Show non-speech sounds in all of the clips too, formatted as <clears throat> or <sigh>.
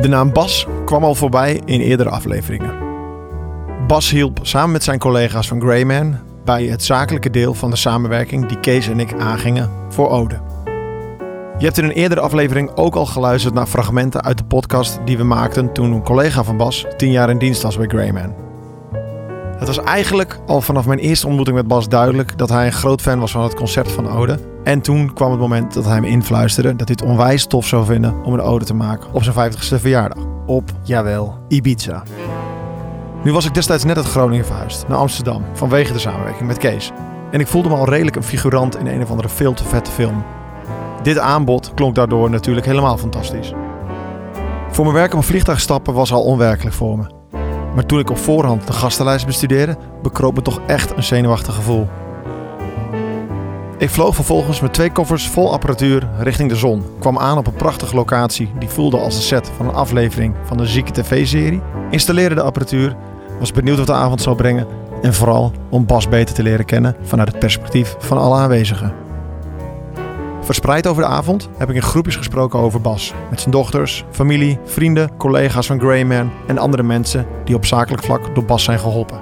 De naam Bas kwam al voorbij in eerdere afleveringen. Bas hielp samen met zijn collega's van Greyman bij het zakelijke deel van de samenwerking die Kees en ik aangingen voor Ode. Je hebt in een eerdere aflevering ook al geluisterd naar fragmenten uit de podcast die we maakten toen een collega van Bas tien jaar in dienst was bij Greyman. Het was eigenlijk al vanaf mijn eerste ontmoeting met Bas duidelijk dat hij een groot fan was van het concept van Ode. En toen kwam het moment dat hij me influisterde dat hij het onwijs tof zou vinden om een ode te maken op zijn 50ste verjaardag. Op, jawel, Ibiza. Nu was ik destijds net uit Groningen verhuisd naar Amsterdam vanwege de samenwerking met Kees. En ik voelde me al redelijk een figurant in een of andere veel te vette film. Dit aanbod klonk daardoor natuurlijk helemaal fantastisch. Voor mijn werk op een stappen was al onwerkelijk voor me. Maar toen ik op voorhand de gastenlijst bestudeerde, bekroop me toch echt een zenuwachtig gevoel. Ik vloog vervolgens met twee koffers vol apparatuur richting de zon. Kwam aan op een prachtige locatie die voelde als de set van een aflevering van de zieke tv-serie. Installeerde de apparatuur, was benieuwd wat de avond zou brengen en vooral om Bas beter te leren kennen vanuit het perspectief van alle aanwezigen. Verspreid over de avond heb ik in groepjes gesproken over Bas. Met zijn dochters, familie, vrienden, collega's van Greyman en andere mensen die op zakelijk vlak door Bas zijn geholpen.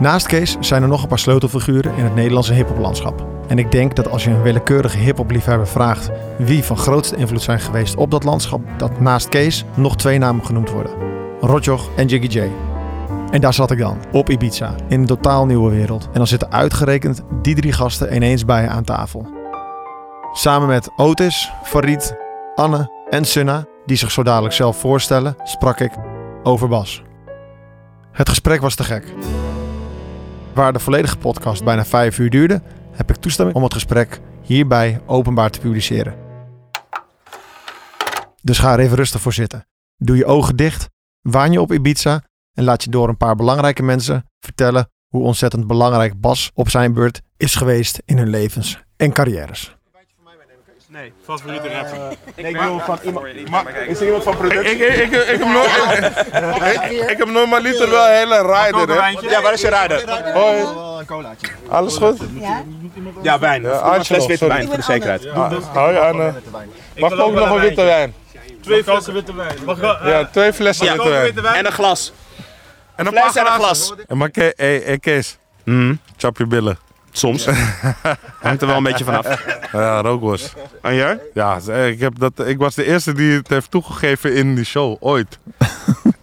Naast Kees zijn er nog een paar sleutelfiguren in het Nederlandse hiphoplandschap. En ik denk dat als je een willekeurige hiphopliefhebber vraagt wie van grootste invloed zijn geweest op dat landschap, dat naast Kees nog twee namen genoemd worden. Rotjoch en Jiggy J. En daar zat ik dan, op Ibiza, in een totaal nieuwe wereld. En dan zitten uitgerekend die drie gasten ineens bij je aan tafel. Samen met Otis, Farid, Anne en Sunna, die zich zo dadelijk zelf voorstellen, sprak ik over Bas. Het gesprek was te gek. Waar de volledige podcast bijna vijf uur duurde, heb ik toestemming om het gesprek hierbij openbaar te publiceren. Dus ga er even rustig voor zitten. Doe je ogen dicht, waan je op Ibiza en laat je door een paar belangrijke mensen vertellen hoe ontzettend belangrijk Bas op zijn beurt is geweest in hun levens en carrières. Nee, favoriete rapper. Nee, ik bedoel van iemand. Is er iemand van Ik, productie? ik, ik, ik, ik heb nooit, ik, ik heb wel een hele rider, hè. Ja, waar is je rijder? Hoi, alles goed? Ja, wijn. Ja, een fles witte wijn voor de zekerheid. Hoi Anne. Mag ik ook nog een witte wijn? Twee flessen witte wijn. Ik Ja, twee flessen witte wijn. En een glas. En een Fles paar en een glas. En maar hey, hey, Kees, chap je billen. Soms. <laughs> Hangt er wel een beetje vanaf. Ja, rookworst. En jij? Ja, ik, heb dat, ik was de eerste die het heeft toegegeven in die show, ooit. <laughs>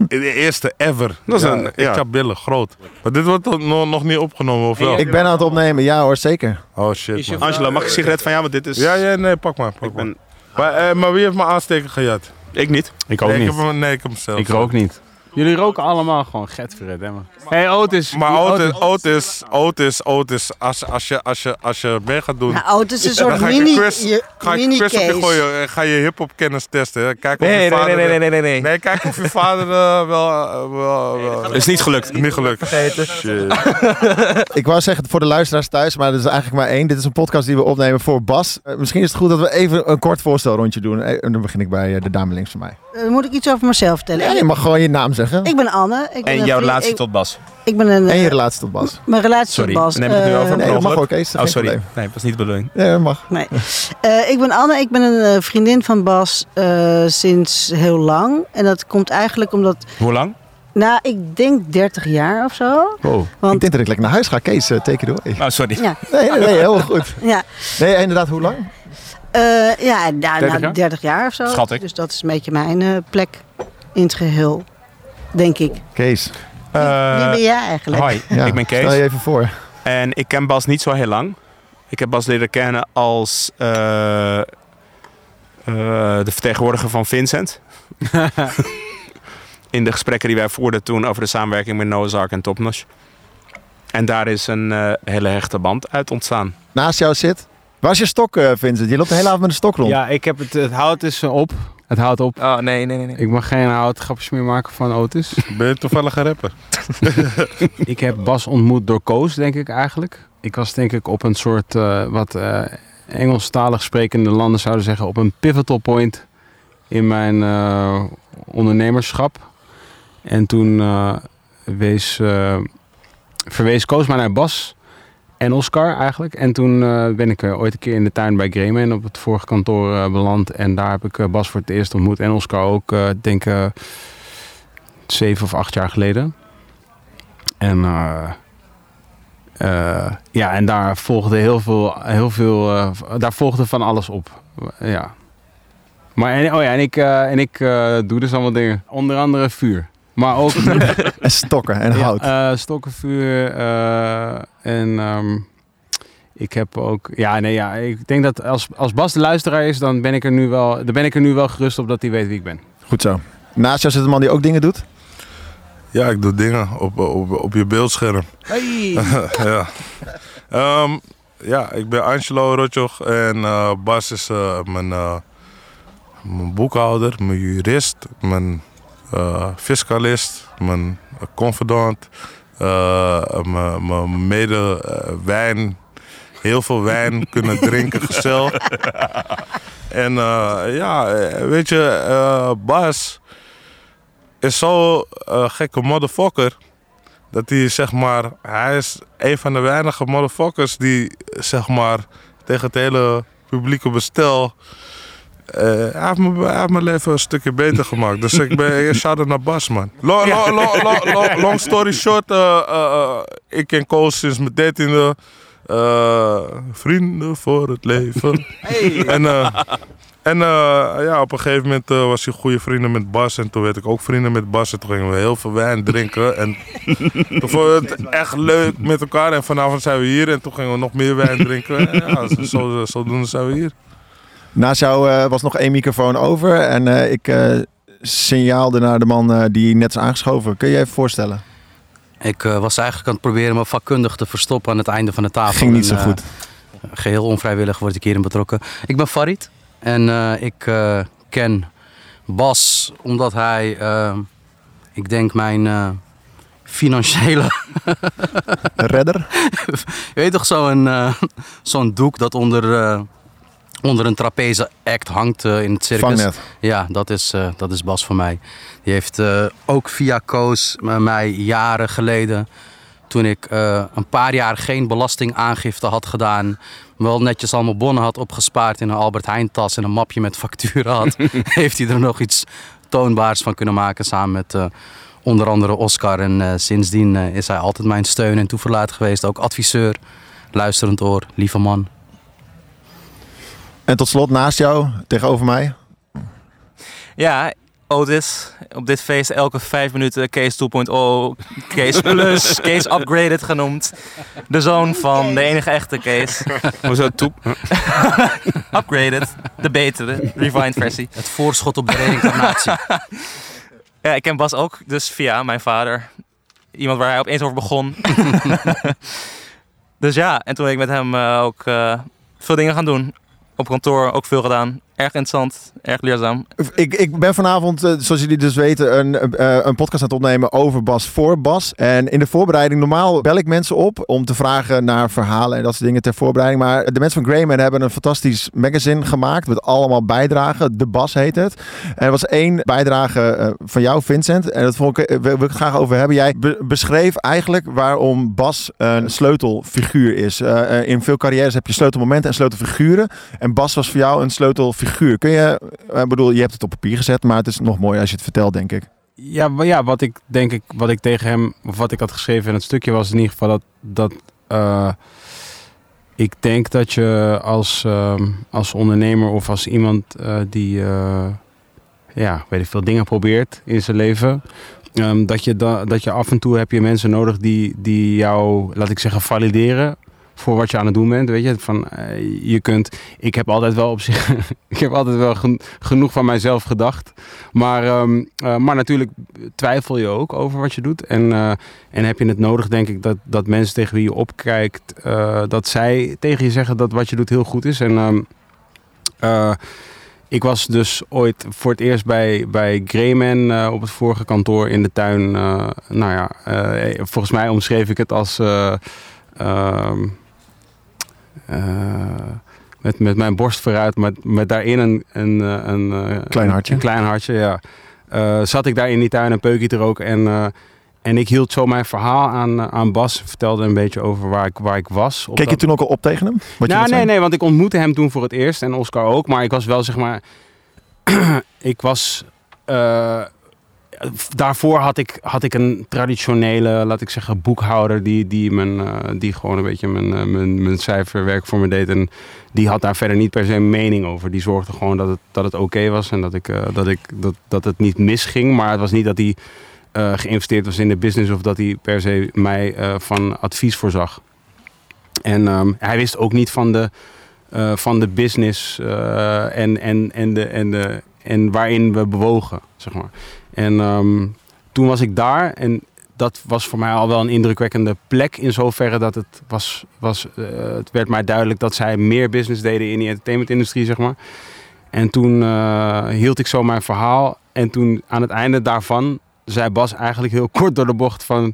De eerste ever. Dat is ja, een- ik ja. heb billen, groot. Maar dit wordt nog, nog niet opgenomen, of wel? Ik ben aan het opnemen, ja hoor, zeker. Oh shit, man. Angelo, mag ik een sigaret van jou? Want dit is... Ja, ja, nee, pak maar. Pak Ik ben... maar. Maar, eh, maar wie heeft mijn aansteker gejat? Ik niet. Ik ook nee, niet. Ik heb hem, nee, ik heb hem zelf. Ik rook niet. Jullie roken allemaal gewoon getverred, hè man. Hey Otis. Maar Otis, Otis, Otis, Otis, als, als, je, als, je, als je mee gaat doen... Nou, het is een soort ga ik mini, Chris, je, ga ik mini Chris op je gooien en ga je hip-hop kennis testen. hè. Kijk of Nee, je nee, vader, nee, nee, nee, nee, nee. Nee, kijk of je vader eh, wel, eh, wel, Is niet gelukt. niet gelukt. Shit. <laughs> Ik wou zeggen voor de luisteraars thuis, maar er is eigenlijk maar één. Dit is een podcast die we opnemen voor Bas. Eh, misschien is het goed dat we even een kort voorstelrondje doen. En dan begin ik bij de dame links van mij. Eh, moet ik iets over mezelf vertellen? Ja, je mag gewoon je naam zeggen. Ik ben Anne. Ik ben En jouw relatie ik, tot Bas. Ik ben een... En je eh, relatie tot Bas. Mijn relatie Sorry, tot Bas. neem ik het nu eh, over? Nee, dat mag ook. Kees, dat Oh, sorry. probleem. Nee, dat was niet de bedoeling. Ja, dat mag. Nee. Eh, ik ben Anne. Ik ben een vriendin van Bas eh, sinds heel lang. En dat komt eigenlijk omdat... Hoe lang? Nou, ik denk 30 jaar of zo. Wow. Ik Want denk dat ik lekker naar huis ga. Kees, uh, take it away. Oh, sorry. ja, Nee, nee, nee, heel goed. ja, Nee, inderdaad, hoe lang? Eh, ja, nou, 30 nou, jaar? 30 jaar of zo. Schat ik. Dus dat is een beetje mijn eh, plek in het geheel, denk ik. Kees, Wie ben jij eigenlijk? hoi, ja, ik ben stel je Kees. even voor. En ik ken Bas niet zo heel lang. Ik heb Bas leren kennen als eh, eh, de vertegenwoordiger van Vincent. <laughs> In de gesprekken die wij voerden toen over de samenwerking met Noah's Ark en Topnotch. En daar is een eh, hele hechte band uit ontstaan. Naast jou zit... Waar is je stok, eh, Vincent? Je loopt de hele avond met een stok rond. Ja, ik heb het, het hout is eh, op. Het houdt op. Oh, nee, nee, nee. Ik mag geen houtgrapjes meer maken van Otis. <laughs> Ben je toevallig een rapper? <laughs> ik heb Bas ontmoet door Koos, denk ik eigenlijk. Ik was denk ik op een soort, eh, wat eh Engelstalig sprekende landen zouden zeggen, op een pivotal point in mijn eh, ondernemerschap. En toen eh, wees, eh, verwees Koos mij naar Bas. En Oscar eigenlijk. En toen eh, ben ik eh, ooit een keer in de tuin bij Greyman op het vorige kantoor eh, beland. En daar heb ik Bas voor het eerst ontmoet. En Oscar ook, denk ik, zeven of acht jaar geleden. En ja, en daar volgde heel veel, heel veel daar volgde van alles op. Ja. Maar en, oh ja, en ik, en ik doe dus allemaal dingen. Onder andere vuur. Maar ook <laughs> En stokken en hout. ja, eh, stokkenvuur. eh, en ehm, ik heb ook. Ja, nee, ja. Ik denk dat als, als Bas de luisteraar is, dan ben ik er nu wel. Dan ben ik er nu wel gerust op dat hij weet wie ik ben. Goed zo. Naast jou zit een man die ook dingen doet. Ja, ik doe dingen op, op, op je beeldscherm. <laughs> ja. Ehm, ja, ik ben Angelo Rotjoch en eh, Bas is eh, mijn, eh, mijn boekhouder, mijn jurist, mijn eh, fiscalist, mijn confidant, eh, mijn- mede eh, wijn. Heel veel wijn <laughs> kunnen drinken, gezellig. <laughs> En eh, ja, eh, weet je, eh, Bas is zo eh, gekke motherfucker. Dat hij zeg maar, hij is een van de weinige motherfuckers die zeg maar tegen het hele publieke bestel. Eh, hij, heeft me, hij heeft mijn leven een stukje beter gemaakt. Dus ik ben shout out naar Bas, man. Long, long, long, long, long- long story short, eh, eh, ik ken Koos sinds mijn dertiende. Eh, vrienden voor het leven. En, en ja, op een gegeven moment was hij goede vrienden met Bas. En toen werd ik ook vrienden met Bas. En toen gingen we heel veel wijn drinken. En toen vonden we het echt leuk met elkaar. En vanavond zijn we hier. En toen gingen we nog meer wijn drinken. En ja, zo, zo, zodoende zijn we hier. Naast jou eh, was nog één microfoon over. En eh, ik eh, signaalde naar de man die net is aangeschoven. Kun je je even voorstellen? Ik was eigenlijk aan het proberen me vakkundig te verstoppen aan het einde van de tafel. Ging niet En, zo goed. geheel onvrijwillig word ik hierin betrokken. Ik ben Farid en ik ken Bas omdat hij, ik denk, mijn financiële. Redder? <laughs> Je weet toch zo'n zo'n doek dat onder, onder een trapeze act hangt eh, in het circus? Vangnet. Ja, dat is, eh, dat is Bas voor mij. Die heeft eh, ook via Koos met mij jaren geleden, toen ik een paar jaar geen belastingaangifte had gedaan, wel netjes allemaal bonnen had opgespaard in een Albert Heijn tas en een mapje met facturen had, <laughs> <laughs> heeft hij er nog iets toonbaars van kunnen maken samen met onder andere Oscar. En sindsdien is hij altijd mijn steun en toeverlaat geweest. Ook adviseur, luisterend oor, lieve man. En tot slot, naast jou, tegenover mij. Ja, Otis. Op dit feest elke vijf minuten Case 2.0, Case Plus, <laughs> Case Upgraded genoemd. De zoon van de enige echte Case. <laughs> Hoezo toep? <laughs> Upgraded, de betere, refined versie. Het voorschot op de reïncarnatie. Ja, ik ken Bas ook, dus via mijn vader. Iemand waar hij opeens over begon. dus ja, en toen ben ik met hem eh, ook eh, veel dingen gaan doen. Op kantoor ook veel gedaan. Erg interessant, erg leerzaam. Ik, ik ben vanavond, eh, zoals jullie dus weten, een, eh, een podcast aan het opnemen over Bas voor Bas. En in de voorbereiding, normaal bel ik mensen op om te vragen naar verhalen en dat soort dingen ter voorbereiding. Maar de mensen van Greyman hebben een fantastisch magazine gemaakt met allemaal bijdragen. De Bas heet het. Er was één bijdrage eh, van jou, Vincent. En dat vond ik, wil, ik het graag over hebben. Jij be- beschreef eigenlijk waarom Bas een sleutelfiguur is. In veel carrières heb je sleutelmomenten en sleutelfiguren. En Bas was voor jou een sleutelfiguur. Kun je, eh, ik bedoel, je hebt het op papier gezet, maar het is nog mooier als je het vertelt, denk ik. Ja, maar ja, wat ik denk ik, wat ik tegen hem, of wat ik had geschreven in het stukje was in ieder geval dat, dat eh, ik denk dat je als, ehm, als ondernemer of als iemand eh, die, eh, ja, weet ik veel, dingen probeert in zijn leven, ehm, dat, je da, dat je af en toe heb je mensen nodig die, die jou, laat ik zeggen, valideren voor wat je aan het doen bent, weet je, van eh, je kunt, ik heb altijd wel op zich, <laughs> ik heb altijd wel gen- genoeg van mijzelf gedacht, maar, ehm, eh, maar natuurlijk twijfel je ook over wat je doet. En, eh, en heb je het nodig, denk ik, dat, dat mensen tegen wie je opkijkt, dat zij tegen je zeggen dat wat je doet heel goed is. En ehm, eh, ik was dus ooit voor het eerst bij, bij Greyman op het vorige kantoor in de tuin. eh, nou ja, volgens mij omschreef ik het als. eh, ehm, eh, met, met mijn borst vooruit, maar met daarin een, een, eh, een, eh, Klein hartje. Een klein hartje, ja. Eh, zat ik daar in die tuin en peukje te roken. En, eh, en ik hield zo mijn verhaal aan, eh, aan Bas. Vertelde een beetje over waar ik, waar ik was. op Keek je toen ook al op tegen hem? Wat nou, nee, nee, want ik ontmoette hem toen voor het eerst en Oscar ook. Maar ik was wel, zeg maar. <clears throat> ik was. eh, daarvoor had ik, had ik een traditionele, laat ik zeggen, boekhouder. Die, die, mijn, eh, die gewoon een beetje mijn, eh, mijn, mijn cijferwerk voor me deed. En die had daar verder niet per se een mening over. Die zorgde gewoon dat het, dat het oké was en dat, ik, eh, dat, ik, dat, dat het niet misging. Maar het was niet dat hij geïnvesteerd was in de business of dat hij per se mij van advies voorzag. En ehm, hij wist ook niet van de, van de business en, en, en, de, en, de, en waarin we bewogen, zeg maar. En ehm, toen was ik daar en dat was voor mij al wel een indrukwekkende plek in zoverre dat het was, was eh, het werd mij duidelijk dat zij meer business deden in die entertainmentindustrie, zeg maar. En toen eh, hield ik zo mijn verhaal en toen aan het einde daarvan zei Bas eigenlijk heel <laughs> kort door de bocht van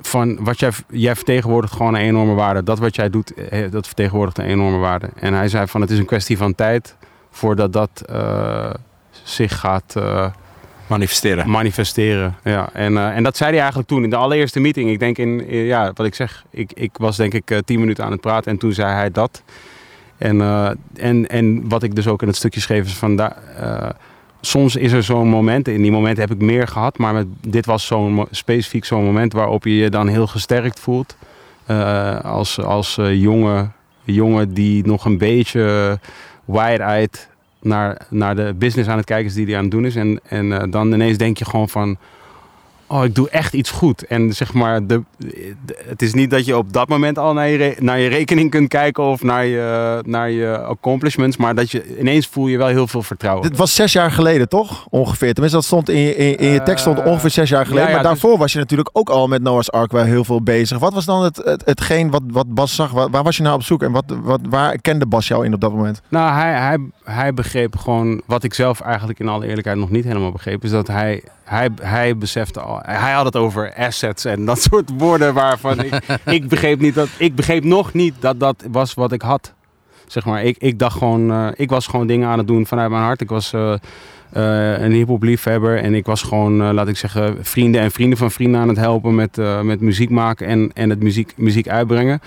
van wat jij, jij vertegenwoordigt gewoon een enorme waarde. Dat wat jij doet, eh, dat vertegenwoordigt een enorme waarde. En hij zei van het is een kwestie van tijd voordat dat zich gaat Manifesteren. manifesteren. Ja. En, eh, en dat zei hij eigenlijk toen in de allereerste meeting. Ik denk in, ja, wat ik zeg, ik, ik was denk ik eh, tien minuten aan het praten en toen zei hij dat. En, eh, en, en wat ik dus ook in het stukje schreef is van daar. eh, soms is er zo'n moment, in die momenten heb ik meer gehad, maar met, dit was zo'n specifiek zo'n moment waarop je je dan heel gesterkt voelt. Als als jonge, jongen die nog een beetje wide-eyed naar, naar de business aan het kijken is die hij aan het doen is. En, en eh, dan ineens denk je gewoon van, oh, ik doe echt iets goed. En zeg maar, de, de- het is niet dat je op dat moment al naar je, naar je rekening kunt kijken of naar je, naar je accomplishments, maar dat je ineens voel je wel heel veel vertrouwen. Dit was zes jaar geleden, toch? Ongeveer. Tenminste, dat stond in je, in, in je tekst stond Eh, ongeveer zes jaar geleden. ja, ja, maar dus- daarvoor was je natuurlijk ook al met Noah's Ark wel heel veel bezig. Wat was dan het, het, hetgeen wat, wat Bas zag? Waar, waar was je naar op zoek? En wat, wat, waar kende Bas jou in op dat moment? Nou, hij, hij, hij begreep gewoon wat ik zelf eigenlijk in alle eerlijkheid nog niet helemaal begreep. Is dat hij, hij, hij besefte al. Hij had het over assets en dat <laughs> soort woorden waarvan ik, ik begreep niet dat. Ik begreep nog niet dat dat was wat ik had. Zeg maar, ik, ik dacht gewoon. eh, ik was gewoon dingen aan het doen vanuit mijn hart. Ik was. eh, eh, een hip-hop liefhebber en ik was gewoon, laat ik zeggen, vrienden en vrienden van vrienden aan het helpen met, met muziek maken en, en het muziek, muziek uitbrengen.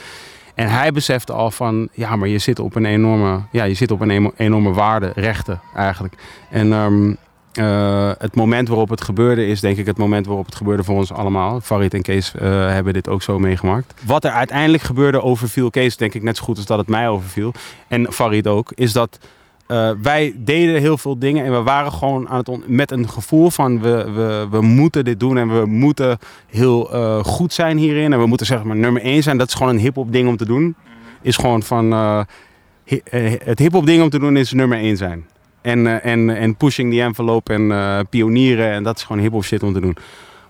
En hij besefte al van, ja, maar je zit op een enorme, ja, je zit op een enorme waarde, rechten eigenlijk. En ehm, eh, het moment waarop het gebeurde is denk ik het moment waarop het gebeurde voor ons allemaal. Farid en Kees eh, hebben dit ook zo meegemaakt. Wat er uiteindelijk gebeurde overviel Kees denk ik net zo goed als dat het mij overviel. En Farid ook, is dat eh, wij deden heel veel dingen en we waren gewoon aan het met een gevoel van we, we, we moeten dit doen en we moeten heel goed zijn hierin en we moeten zeg maar nummer één zijn. Dat is gewoon een hip-hop ding om te doen. Is gewoon van het hip-hop ding om te doen is nummer één zijn. En, eh, en, en pushing the envelope en eh, pionieren en dat is gewoon hip-hop shit om te doen.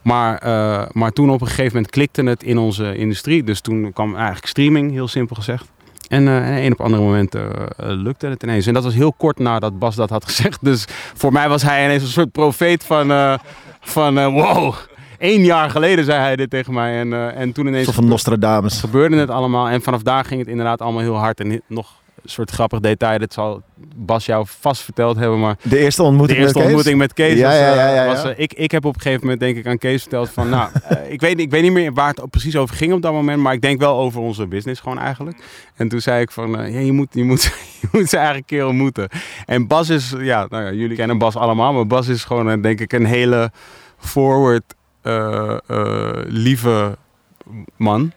Maar, eh, maar toen op een gegeven moment klikte het in onze industrie. Dus toen kwam eigenlijk streaming, heel simpel gezegd. En een op andere moment eh, lukte het ineens. En dat was heel kort nadat Bas dat had gezegd. Dus voor mij was hij ineens een soort profeet van, van wow. Eén jaar geleden zei hij dit tegen mij. En, en toen ineens Zo van Nostradamus. gebeurde het allemaal. En vanaf daar ging het inderdaad allemaal heel hard. En nog soort grappig detail. Dat zal Bas jou vast verteld hebben. Maar De eerste de ontmoeting eerste met Kees? ontmoeting met Kees Ja, was, ja, eh, ja, ja, ja. was, eh, ik, ik heb op een gegeven moment denk ik aan Kees verteld van... nou, <laughs> eh, ik, weet, ik weet niet meer waar het precies over ging op dat moment... maar ik denk wel over onze business gewoon eigenlijk. En toen zei ik van, ja, je, moet, je, moet, <laughs> je moet ze eigenlijk een keer ontmoeten. En Bas is, ja, nou ja, jullie kennen Bas allemaal... maar Bas is gewoon denk ik een hele forward, lieve man.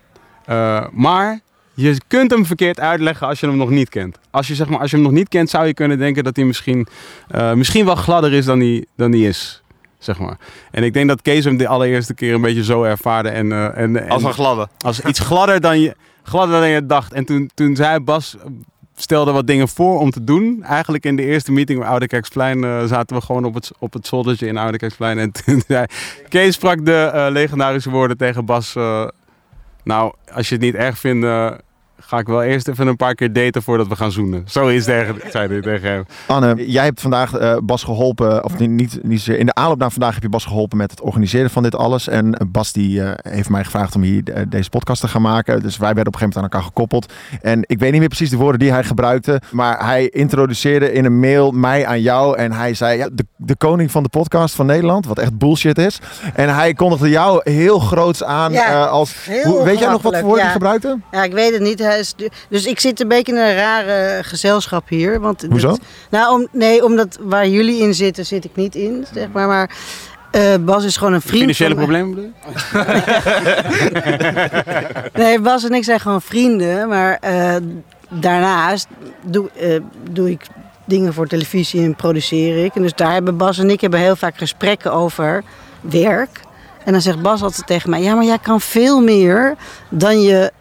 Maar je kunt hem verkeerd uitleggen als je hem nog niet kent. Als je, zeg maar, als je hem nog niet kent, zou je kunnen denken dat hij misschien, eh, misschien wel gladder is dan hij, dan hij is. Zeg maar. En ik denk dat Kees hem de allereerste keer een beetje zo ervaarde. En, eh, en, Als een gladde. als iets gladder dan je, gladder dan je dacht. En toen, toen zei Bas, eh, stelde wat dingen voor om te doen. Eigenlijk in de eerste meeting op Oude Kerksplein zaten we gewoon op het, op het zoldertje in Oude Kerksplein. En <laughs> toen zei Kees sprak de legendarische woorden tegen Bas. Nou, als je het niet erg vindt, eh, ga ik wel eerst even een paar keer daten voordat we gaan zoenen. Zoiets tegen, <laughs> zei hij tegen hem. Anne, jij hebt vandaag eh, Bas geholpen, of niet, niet, in de aanloop naar vandaag heb je Bas geholpen met het organiseren van dit alles. En eh, Bas die eh, heeft mij gevraagd om hier deze podcast te gaan maken. Dus wij werden op een gegeven moment aan elkaar gekoppeld. En ik weet niet meer precies de woorden die hij gebruikte, maar hij introduceerde in een mail mij aan jou en hij zei, ja, de, de koning van de podcast van Nederland. Wat echt bullshit is. En hij kondigde jou heel groots aan Ja, eh, als... heel Hoe, weet jij nog wat voor ongemakkelijk, woord hij ja. gebruikte? Ja, ik weet het niet. Dus ik zit een beetje in een rare gezelschap hier. Want Hoezo? dit- nou, om, nee, omdat waar jullie in zitten, zit ik niet in, zeg maar. Maar eh, Bas is gewoon een vriend Financiële problemen bedoel je? <laughs> Nee, Bas en ik zijn gewoon vrienden. Maar eh, daarnaast doe, eh, doe ik dingen voor televisie en produceer ik. En dus daar hebben Bas en ik hebben heel vaak gesprekken over werk. En dan zegt Bas altijd tegen mij: Ja, maar jij kan veel meer dan je.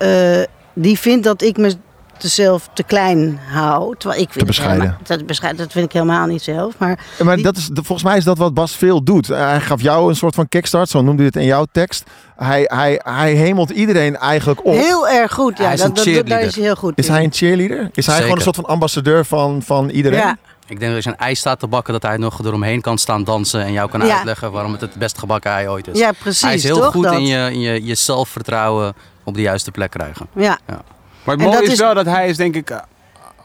Die vindt dat ik me zelf te klein hou. Terwijl ik vind het bescheiden. helemaal- Dat, bescheiden. dat vind ik helemaal niet zelf. Maar Ja, Maar die- dat is, volgens mij is dat wat Bas veel doet. Hij gaf jou een soort van kickstart, zo noemde hij het in jouw tekst. Hij, hij, hij hemelt iedereen eigenlijk op. heel erg goed. Ja, Hij is een dat, dat, daar is hij heel goed Is in. hij een cheerleader? Is hij Zeker. gewoon een soort van ambassadeur van, van iedereen? Ja, Ik denk dat als je een ijs staat te bakken, dat hij nog eromheen kan staan dansen en jou kan Ja. uitleggen waarom het het best gebakken ei ooit is. ja, precies. hij is heel toch, goed dat? in, je, in je, je zelfvertrouwen op de juiste plek krijgen. Ja. Maar het mooie is is- wel dat hij is denk ik, eh,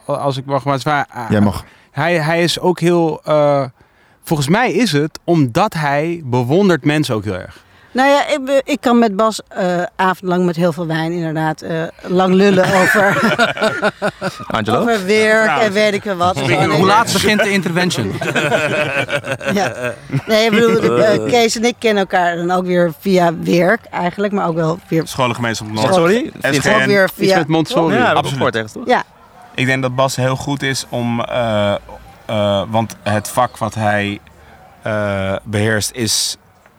als ik mag, maar het is waar, eh, Jij mag. Hij, hij is ook heel, eh, volgens mij is het omdat hij bewondert mensen ook heel erg. Nou ja, ik, ik kan met Bas eh avondlang met heel veel wijn inderdaad eh, lang lullen <laughs> over, Angelo? over werk en weet ik veel wat. Hoe laat begint de intervention? Ja. Nee, ik bedoel, eh, Kees en ik kennen elkaar dan ook weer via werk eigenlijk, maar ook wel weer Scholengemeenschap Noord. Sorry? Ook weer Iets via... met Montessori. Ja, Absoluut. ergens, toch? Ja, Ik denk dat Bas heel goed is om. eh, eh, want het vak wat hij eh, beheerst is.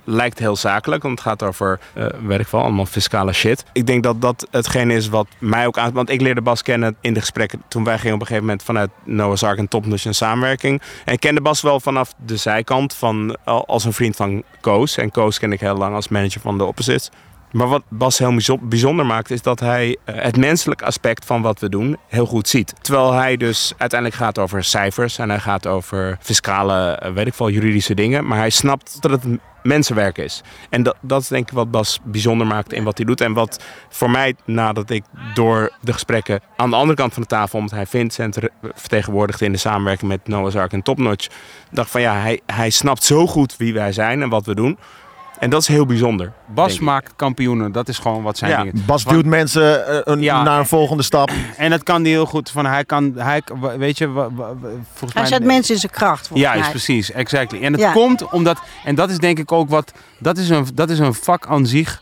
Lijkt heel zakelijk, want het gaat over, eh weet ik wel, allemaal fiscale shit. Ik denk dat dat hetgeen is wat mij ook aan... Want ik leerde Bas kennen in de gesprekken toen wij gingen op een gegeven moment vanuit Noah's Ark en Topnotch een samenwerking. En ik kende Bas wel vanaf de zijkant van, als een vriend van Koos. En Koos ken ik heel lang als manager van de Opposites. Maar wat Bas heel bijzo- bijzonder maakt, is dat hij eh, het menselijke aspect van wat we doen heel goed ziet. Terwijl hij dus uiteindelijk gaat over cijfers en hij gaat over fiscale, eh, weet ik veel, juridische dingen. Maar hij snapt dat het mensenwerk is. En dat, dat is denk ik wat Bas bijzonder maakt in wat hij doet. En wat voor mij, nadat ik door de gesprekken aan de andere kant van de tafel, omdat hij Vincent vertegenwoordigde in de samenwerking met Noah's Ark en Topnotch, dacht van ja, hij, hij snapt zo goed wie wij zijn en wat we doen. En dat is heel bijzonder. Bas maakt kampioenen, dat is gewoon wat zijn Ja. dingen. Bas duwt mensen eh, een- Ja. naar een volgende stap. <clears throat> En dat kan hij heel goed. Van, hij kan, hij, weet je, volgens hij mij... zet mensen in zijn kracht. Juist, mij. precies, exactly. En het Ja. komt omdat, en dat is denk ik ook wat, dat is een, dat is een vak aan zich.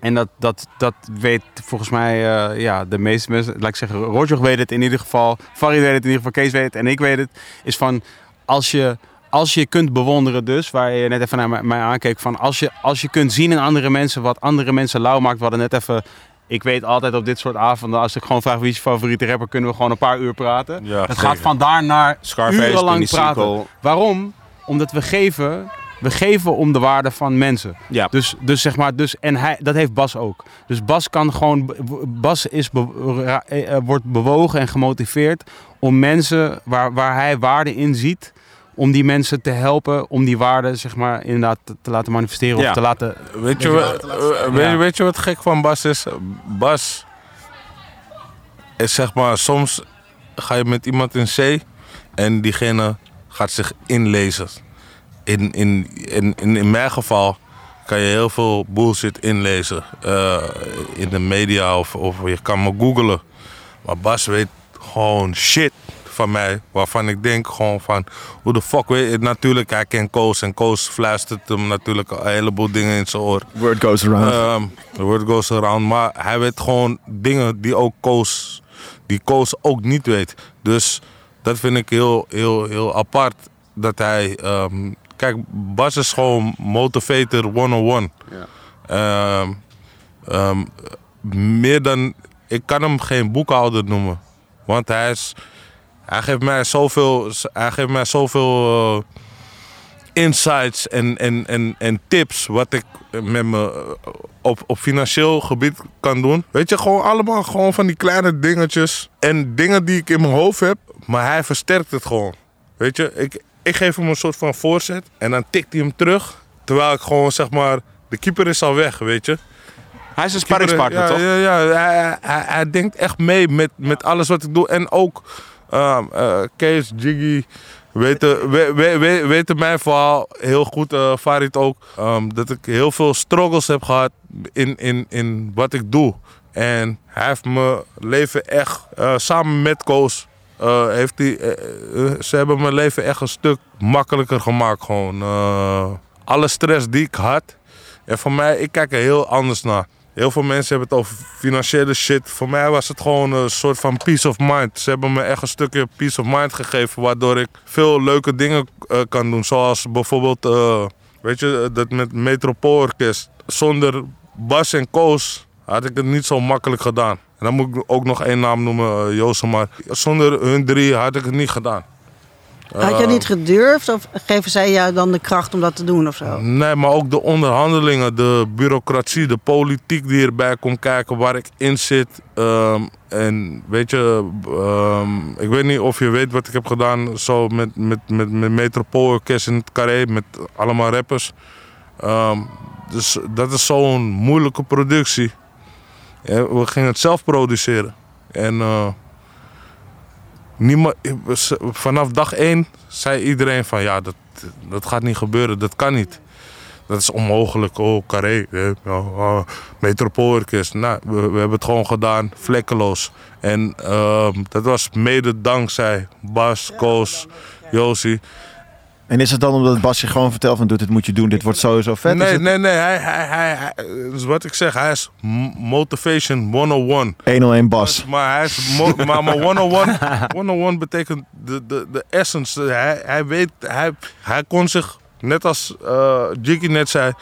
En dat, dat, dat weet volgens mij eh, ja, de meeste mensen, laat ik zeggen, Roger weet het in ieder geval, Farid weet het in ieder geval, Kees weet het en ik weet het. Is van, als je, als je kunt bewonderen dus, waar je net even naar mij, aankeek, van als je, als je kunt zien in andere mensen wat andere mensen lauw maakt, we hadden net even... Ik weet altijd op dit soort avonden, als ik gewoon vraag wie is je favoriete rapper, kunnen we gewoon een paar uur praten. Ja, het zeker. gaat van daar naar Scarface, urenlang praten. Waarom? Omdat we geven, we geven om de waarde van mensen. Ja. Dus, dus zeg maar, dus, en hij, dat heeft Bas ook. Dus Bas kan gewoon, Bas is be- eh, wordt bewogen en gemotiveerd om mensen waar, waar hij waarde in ziet, om die mensen te helpen om die waarde zeg maar inderdaad te, te laten manifesteren Ja. of te laten. Weet je, wat, weet, Ja. weet je wat gek van Bas is? Bas is zeg maar, soms ga je met iemand in zee en diegene gaat zich inlezen. In, in, in, in, in mijn geval kan je heel veel bullshit inlezen eh, in de media of, of je kan me googlen. Maar Bas weet gewoon shit van mij, waarvan ik denk gewoon van, hoe de fuck weet je, natuurlijk hij kent Koos en Koos fluistert hem natuurlijk een heleboel dingen in zijn oor. Word goes around. The word goes around. Maar hij weet gewoon dingen die ook Koos, die Koos ook niet weet. Dus dat vind ik heel, heel, heel apart. Dat hij... ehm, kijk, Bas is gewoon motivator 101. Ehm, ehm, meer dan... Ik kan hem geen boekhouder noemen. Want hij is... Hij geeft mij zoveel... Hij geeft mij zoveel... eh, insights en, en, en, en tips wat ik met me eh, op, op financieel gebied kan doen. Weet je, gewoon allemaal gewoon van die kleine dingetjes. En dingen die ik in mijn hoofd heb, maar hij versterkt het gewoon. Weet je, ik, ik geef hem een soort van voorzet en dan tikt hij hem terug. Terwijl ik gewoon zeg maar, de keeper is al weg, weet je. Hij is een sparringspartner, ja, toch? Ja, ja hij, hij, hij denkt echt mee met, met alles wat ik doe. En ook eh, Kees, Jiggy, weten, we, we, we- weten mijn verhaal heel goed, eh Farid ook. ehm, dat ik heel veel struggles heb gehad in, in, in wat ik doe. En hij heeft mijn leven echt, eh, samen met Koos, heeft eh, ze hebben mijn leven echt een stuk makkelijker gemaakt. Gewoon. alle stress die ik had. En voor mij, ik kijk er heel anders naar. Heel veel mensen hebben het over financiële shit. Voor mij was het gewoon een soort van peace of mind. Ze hebben me echt een stukje peace of mind gegeven. Waardoor ik veel leuke dingen eh, kan doen. Zoals bijvoorbeeld, eh, weet je, dat met Metropoolorkest. Zonder Bas en Koos had ik het niet zo makkelijk gedaan. En dan moet ik ook nog één naam noemen, uh. Maar zonder hun drie had ik het niet gedaan. Had je Eh, het niet gedurfd of geven zij jou dan de kracht om dat te doen of zo? Nee, maar ook de onderhandelingen, de bureaucratie, de politiek die erbij komt kijken waar ik in zit. Ehm, en weet je, ehm, ik weet niet of je weet wat ik heb gedaan zo met, met, met, met Metropoolorkest in het Carré, met allemaal rappers. Ehm, dus dat is zo'n moeilijke productie. Ja, we gingen het zelf produceren. En eh, niemand, vanaf dag één zei iedereen van ja, dat, dat gaat niet gebeuren, dat kan niet. Dat is onmogelijk. Oh, Carré, eh, oh, oh, Metropoolorkest. Nou, we, we hebben het gewoon gedaan, vlekkeloos. En ehm, dat was mede dankzij Bas, Koos, Josie. En is het dan omdat Bas je gewoon vertelt van doe dit moet je doen, dit wordt sowieso vet? Nee, het nee, nee. Hij, hij, hij, hij- dus wat ik zeg, hij is motivation 101. 101 Bas. Maar hij is mo- maar, maar 101, 101 <laughs> betekent de, de, de essence. Hij, hij weet, hij, hij kon zich, net als eh Jiggy net zei,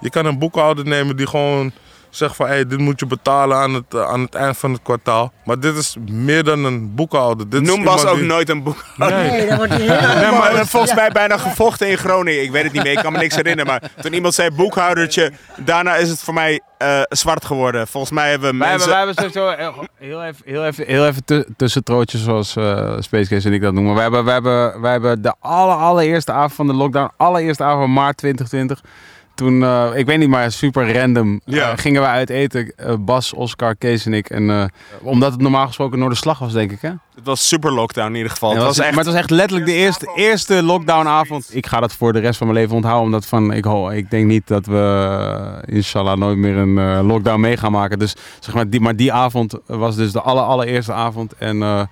je kan een boekhouder nemen die gewoon zegt van hey, dit moet je betalen aan het, eh, aan het eind van het kwartaal. Maar dit is meer dan een boekhouder. Dit is Noem Bas ook die- nooit een boek. Nee, dan wordt heel Nee, maar volgens mij bijna gevochten in Groningen. Ik weet het niet meer, ik kan me niks herinneren. Maar toen iemand zei boekhoudertje, daarna is het voor mij eh, zwart geworden. Volgens mij hebben Wij hebben, mensen... wij hebben sowieso heel, heel even, heel even, heel even tussentrootjes, zoals eh Space Case en ik dat noemen. Wij hebben, wij hebben, wij hebben de aller, allereerste avond van de lockdown, allereerste avond van maart 2020. Toen, eh, ik weet niet, maar super random, eh, Ja. gingen we uit eten. Eh, Bas, Oscar, Kees en ik. En, omdat het normaal gesproken Noorderslag was, denk ik, hè? Het was super lockdown in ieder geval. Ja, Het was echt... Maar het was echt letterlijk de eerste, eerste lockdownavond. Ik ga dat voor de rest van mijn leven onthouden. Omdat van, ik, ho- ik denk niet dat we, inshallah, nooit meer een lockdown mee gaan maken. Dus zeg maar, die, maar die avond was dus de aller, allereerste avond. En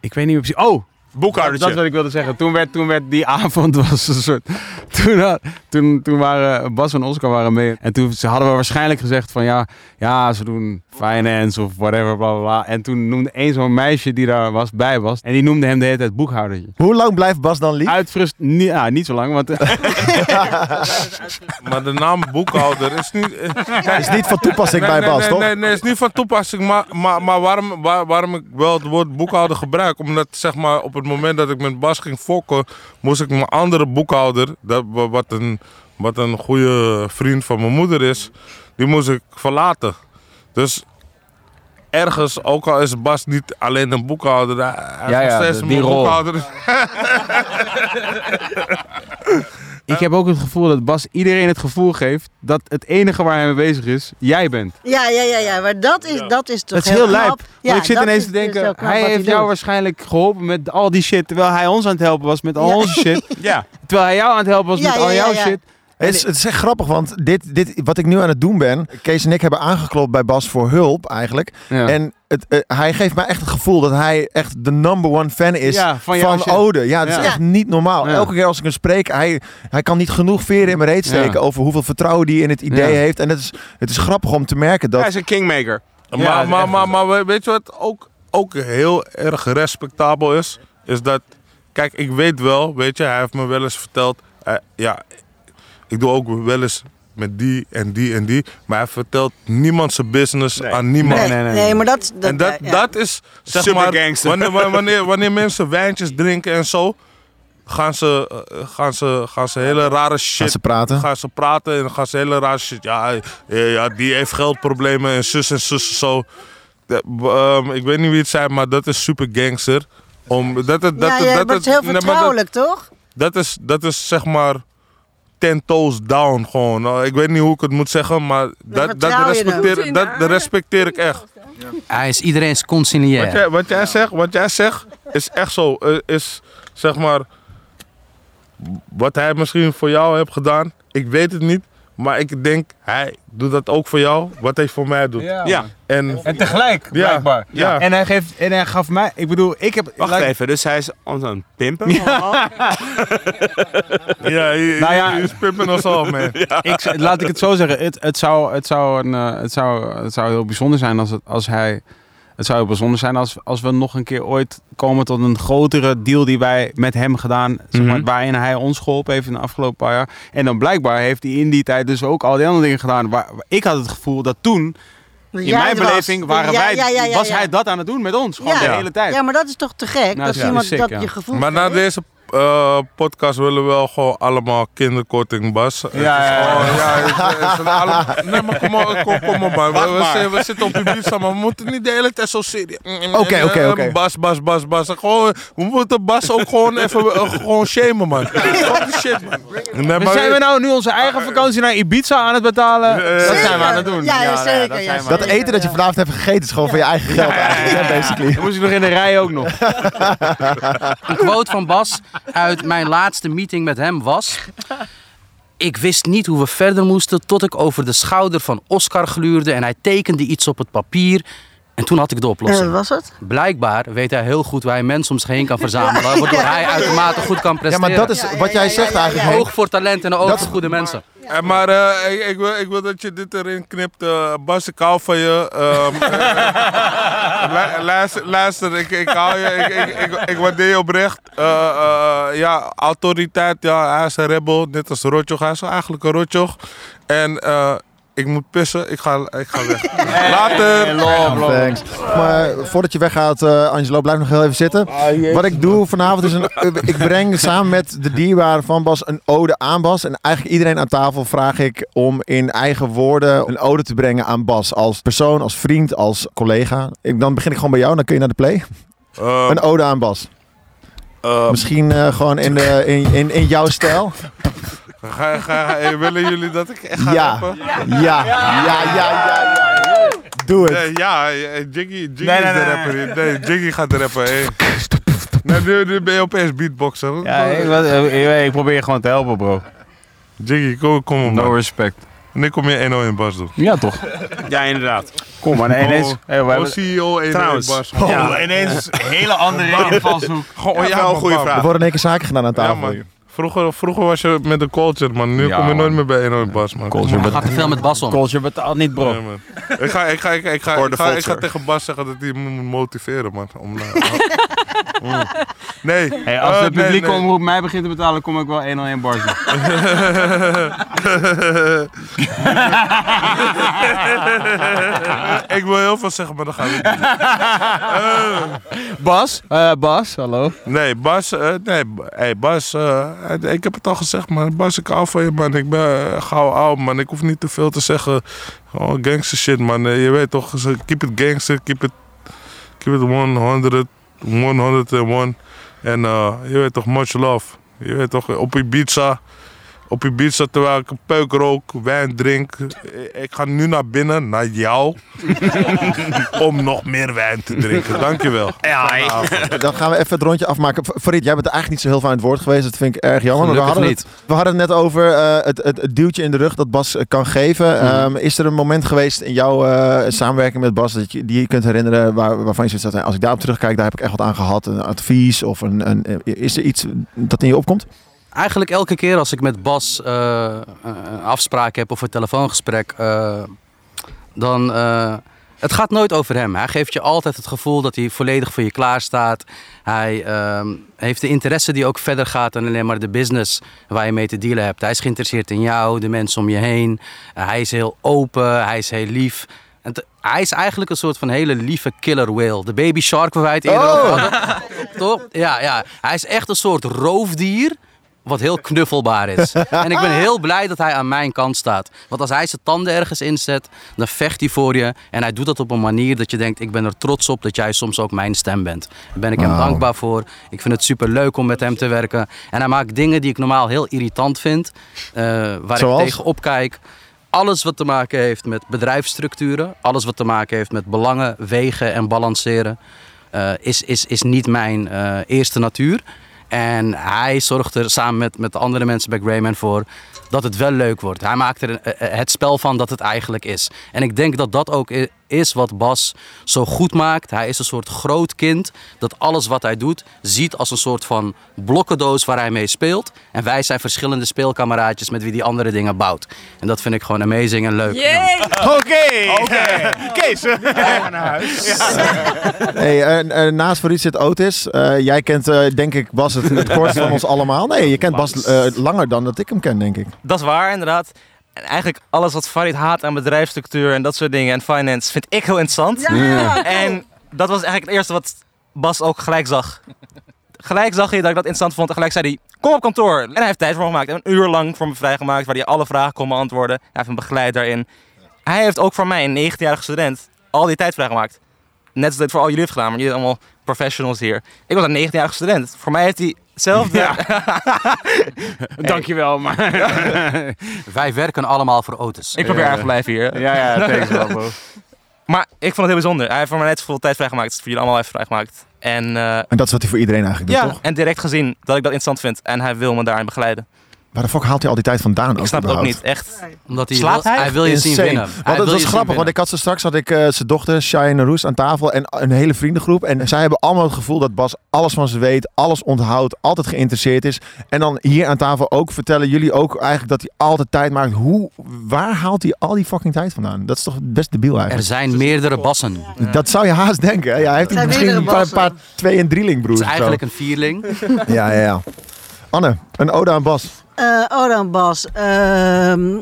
ik weet niet meer precies. Oh! Boekhoudertje. Dat is wat ik wilde zeggen. Toen werd, toen werd die <laughs> avond was een soort. Toen, had- toen, toen waren Bas en Oscar waren mee. En toen ze hadden we waarschijnlijk gezegd van ja, ja, ze doen finance of whatever, bla bla bla. En toen noemde één zo'n meisje die daar was, bij was. En die noemde hem de hele tijd boekhoudertje. Hoe lang blijft Bas dan lief? Uitfrust, niet, ja, niet zo lang, want <laughs> Maar de naam boekhouder is niet... <laughs> Is niet van toepassing nee, bij nee, Bas, nee, toch? Nee, nee, is niet van toepassing. Maar, maar, maar waarom, waar- waarom ik wel het woord boekhouder gebruik? Omdat zeg maar, op het moment dat ik met Bas ging fokken, moest ik mijn andere boekhouder, dat, wa- wat, een, wat een goede vriend van mijn moeder is, die moest ik verlaten. Dus ergens, ook al is Bas niet alleen een boekhouder, hij Ja, is ja, nog steeds die mijn boekhouder. <laughs> ik heb ook het gevoel dat Bas iedereen het gevoel geeft dat het enige waar hij mee bezig is, jij bent. Ja, ja, ja, ja, maar dat is, dat is toch Dat is heel lijp. Want Ja, ik zit ineens te denken, heel hij heeft jou doet. waarschijnlijk geholpen met al die shit, terwijl hij ons aan het helpen was met al Ja. onze shit. <laughs> Ja. Terwijl hij jou aan het helpen was Ja, met al jouw ja. shit. Het is, het is echt grappig, want dit, dit, wat ik nu aan het doen ben... Kees en ik hebben aangeklopt bij Bas voor hulp eigenlijk. Ja. En het, eh, hij geeft mij echt het gevoel dat hij echt de number one fan is Ja, van. Ode. Ja, dat is echt niet normaal. Ja. Elke keer als ik hem spreek, hij, hij kan niet genoeg veren in mijn reet steken... Ja. over hoeveel vertrouwen hij in het idee Ja. heeft. En het is, het is grappig om te merken dat... Hij is een kingmaker. Ja, maar, maar, maar, maar we- weet je wat ook, ook heel erg respectabel is? Is dat, kijk, ik weet wel, weet je, hij heeft me wel eens verteld, eh, ja, ik doe ook wel eens met die en die en die, maar hij vertelt niemand zijn business Nee. aan niemand. Nee, nee, nee, nee. maar dat... dat en dat, ja. dat is, zeg Super maar, gangster. wanneer, wanneer, wanneer mensen wijntjes drinken en zo, gaan ze, eh, gaan ze, gaan ze hele rare shit Gaan ze praten? gaan ze praten en gaan ze hele raar shit. Ja, ja, die heeft geldproblemen en zus en zus en zo. De- ehm, ik weet niet wie het zijn, maar dat is super gangster. Om, dat, dat, dat, ja, dat, is heel nee, maar dat- vertrouwelijk, toch? dat, is, dat is zeg maar ten toes down gewoon. Nou, ik weet niet hoe ik het moet zeggen, maar dat, dat, respecteer, dat, dat respecteer ik echt. Hij is iedereen's Wat jij, wat jij zegt, wat jij zegt is echt zo. Eh, Is, zeg maar, wat hij misschien voor jou heeft gedaan, ik weet het niet. Maar ik denk, hij doet dat ook voor jou, wat hij voor mij doet. Ja. En En tegelijk, Ja, blijkbaar. ja. En, hij geeft, en hij gaf mij... Ik bedoel, ik heb... Wacht even, dus hij is ons aan het pimpen? ja, <laughs> Nou je, je spippen ons al, man. <laughs> ik, laat ik het zo zeggen. Het, het, zou, het, zou een, eh, het, zou, het zou heel bijzonder zijn als, het, als hij... Het zou heel bijzonder zijn als, als we nog een keer ooit komen tot een grotere deal die wij met hem gedaan. Zeg maar, Mhm. Waarin hij ons geholpen heeft in de afgelopen paar jaar. En dan blijkbaar heeft hij in die tijd dus ook al die andere dingen gedaan. Waar, ik had het gevoel dat toen, in mijn het was. beleving, waren Ja, wij, ja, ja, ja, was ja. hij dat aan het doen met ons. Gewoon Ja. de hele tijd. Ja, maar dat is toch te gek? Nou, dat iemand sick, dat ja. je gevoel Maar na deze eh, podcast willen we wel gewoon allemaal kinderkorting, Bas. Het is ja, ja. gewoon- ja, allemaal... Nee, maar kom op, kom, kom op, man. We, we, zitten- we zitten op buurt samen. We moeten niet de hele tijd zo serieus... Oké, oké, oké. Bas, Bas, Bas, Bas. Gewoon, we moeten Bas ook gewoon even eh, gewoon shamen, man. Fuck shit, man. Nee, Maar maar zijn we nou nu onze eigen vakantie naar Ibiza aan het betalen? Eh, dat zijn we aan het doen. Ja, ja, nee, zeker, dat ja, Dat eten dat je vanavond hebt gegeten is gewoon van je eigen geld eigenlijk, hè, basically. Dan moest je nog in de rij ook nog. <laughs> Een quote van Bas uit mijn laatste meeting met hem was... Ik wist niet hoe we verder moesten tot ik over de schouder van Oscar gluurde... en hij tekende iets op het papier. En toen had ik de Eh, oplossing. was het? Blijkbaar weet hij heel goed waar hij mensen om zich heen kan verzamelen... <laughs> waardoor hij uitermate goed kan Ja, presteren. maar dat is wat jij zegt eigenlijk. Oog voor talent en een oog Dat- voor goede mensen. Eh, maar eh, ik, ik, wil, ik wil dat je dit erin knipt. eh, Bas, ik hou van je. Ehm, eh, lu- luister, luister ik, ik hou je. Ik, ik, ik, ik waardeer je oprecht. Eh, eh, ja, autoriteit. Ja, hij is een rebel. Net als Rotjoch. Hij is eigenlijk een Rotjoch. En eh, ik moet pissen. Ik ga, ik ga weg. <laughs> Later. Thanks. Maar voordat je weggaat, eh, Angelo, blijf nog heel even zitten. Wat ik doe vanavond is, een, ik breng samen met de dierbaren van Bas een ode aan Bas. En eigenlijk iedereen aan tafel vraag ik om in eigen woorden een ode te brengen aan Bas. Als persoon, als vriend, als collega. Ik, dan begin ik gewoon bij jou, dan kun je naar de play. Eh, Een ode aan Bas. eh, Misschien eh, gewoon in, de, in, in, in jouw stijl. Ga, ga, eh, willen jullie dat ik echt ga Ja. rappen? Ja, ja, ja, ja, ja. Doe het. Nee, ja, eh, Jiggy, Jiggy Nee, nee, is de nee, rapper. Nee, Jiggy gaat de rapper. Hey. Nee, nu, nu ben je opeens beatboxer. Ja, ik, wat- eh, ik probeer je gewoon te helpen, bro. Jiggy, kom, kom op, No man. respect. Wanneer kom je 1-0 in Bas doen? Ja, toch? Ja, inderdaad. Kom maar, nee, ineens. Hey, Oh, hebben- CEO 1-0 in Trouwens. Bas. Ja. ineens een hele andere invalshoek. Gewoon, Ja, wel een goede vraag. Er worden één keer zaken gedaan aan Ja, tafel. man. Vroeger, vroeger was je met de culture, man. Nu Ja, kom je nooit meer bij 1-0 in Bas, man. Culture gaat te veel met Bas om. Culture betaalt niet, bro. Man. Ik ga, ik, ga, ik, ga, ik, ga, Voor ik, de ga, ik ga Vulture. tegen Bas zeggen dat hij me moet motiveren, man. Om, na- <laughs> Mm. Nee. Hey, als Eh, de nee, publieke nee. omroep mij begint te betalen, kom ik wel 101 bars doen. ik wil heel veel zeggen, maar dan gaan we niet. <laughs> Bas? Eh, Bas, hallo. Nee, Bas, eh, nee, b- hey, Bas, eh, ik heb het al gezegd, man. Bas, ik hou van je, man. Ik ben uh, gauw oud, man. Ik hoef niet te veel te zeggen. Gewoon gangster shit, man. Eh, je weet toch, keep it gangster, keep it, keep it 100, 101. En eh, je weet toch, much love. Je weet toch, op Ibiza, op Ibiza terwijl ik een peuk rook, wijn drink. Eh, Ik ga nu naar binnen, naar jou, <laughs> om nog meer wijn te drinken. Dankjewel. Ja, Dan gaan we even het rondje afmaken. Farid, jij bent er eigenlijk niet zo heel veel aan het woord geweest. Dat vind ik erg jammer. Maar we hadden, het, we hadden het net over eh, het, het, het duwtje in de rug dat Bas eh, kan geven. Ehm, is er een moment geweest in jouw eh, samenwerking met Bas dat je die je kunt herinneren waar, waarvan je zoiets had, als ik daarop terugkijk, daar heb ik echt wat aan gehad. Een advies of een, een, is er iets dat in je opkomt? Eigenlijk elke keer als ik met Bas eh, een afspraak heb of een telefoongesprek, eh, dan. eh, het gaat nooit over hem. Hij geeft je altijd het gevoel dat hij volledig voor je klaar staat. Hij ehm, heeft de interesse die ook verder gaat dan alleen maar de business waar je mee te dealen hebt. Hij is geïnteresseerd in jou, de mensen om je heen. Eh, hij is heel open, hij is heel lief. En hij is eigenlijk een soort van hele lieve killer whale. De baby shark waar wij het eerder over hadden. Toch? Ja, ja. Hij is echt een soort roofdier wat heel knuffelbaar is. <laughs> En ik ben heel blij dat hij aan mijn kant staat. Want als hij zijn tanden ergens inzet, dan vecht hij voor je. En hij doet dat op een manier dat je denkt, ik ben er trots op dat jij soms ook mijn stem bent. Daar ben ik hem dankbaar voor. Ik vind het super leuk om met hem te werken. En hij maakt dingen die ik normaal heel irritant vind. eh, waar Zoals? ik tegen opkijk. Alles wat te maken heeft met bedrijfsstructuren. Alles wat te maken heeft met belangen, wegen en balanceren. eh, is, is, is niet mijn eh, eerste natuur. En hij zorgt er samen met, met de andere mensen bij Greyman voor dat het wel leuk wordt. Hij maakt er eh, eh, het spel van dat het eigenlijk is. En ik denk dat dat ook is wat Bas zo goed maakt. Hij is een soort groot kind dat alles wat hij doet ziet als een soort van blokkendoos waar hij mee speelt. En wij zijn verschillende speelkameraadjes met wie die andere dingen bouwt. En dat vind ik gewoon amazing en leuk. Oké. <laughs> Kees. Hey, eh, eh, naast Farid zit Otis. Eh, jij kent eh, denk ik Bas het, het kortst van ons allemaal. Nee, je kent Bas eh, langer dan dat ik hem ken, denk ik. Dat is waar, inderdaad. En eigenlijk alles wat Farid haat aan bedrijfsstructuur en dat soort dingen en finance vind ik heel interessant. En dat was eigenlijk het eerste wat Bas ook gelijk zag. Gelijk zag hij dat ik dat interessant vond en gelijk zei hij, kom op kantoor. En hij heeft tijd voor me gemaakt. Een uur lang voor me vrijgemaakt waar hij alle vragen kon beantwoorden. Hij heeft me begeleid daarin. Hij heeft ook voor mij, een 19-jarige student, al die tijd vrijgemaakt. Net zoals dit voor al jullie heeft gedaan, maar jullie zijn allemaal professionals hier. Ik was een 19-jarige student. Voor mij heeft hij hetzelfde. <laughs> Dankjewel, maar... <laughs> Wij werken allemaal voor Otis. Ik probeer eigenlijk blijven hier. ja, ja, <laughs> thanks wel, bro. Maar ik vond het heel bijzonder. Hij heeft voor mij net zoveel tijd vrijgemaakt als voor jullie allemaal heeft vrijgemaakt. En, eh, En dat is wat hij voor iedereen eigenlijk doet, ja, toch? en direct gezien dat ik dat interessant vind. En hij wil me daarin begeleiden. Waar de fuck haalt hij al die tijd vandaan? Ik snap het ook niet, echt. Omdat hij, Slaapt wil, hij? hij wil je zien winnen. Want het was je zien grappig, want ik had zo straks had ik eh, zijn dochter, Shine Roes, aan tafel en een hele vriendengroep. En zij hebben allemaal het gevoel dat Bas alles van ze weet, alles onthoudt, altijd geïnteresseerd is. En dan hier aan tafel ook vertellen jullie ook eigenlijk dat hij altijd tijd maakt. Hoe, waar haalt hij al die fucking tijd vandaan? Dat is toch best debiel Er eigenlijk? zijn meerdere bassen. Dat zou je haast denken. hè? Ja, hij heeft zijn misschien een meerdere paar, twee- en Het drielingbroers. is of zo. eigenlijk een vierling. <laughs> Ja, ja, ja. Anne, een ode aan Bas. Eh, oh dan Bas. Ehm,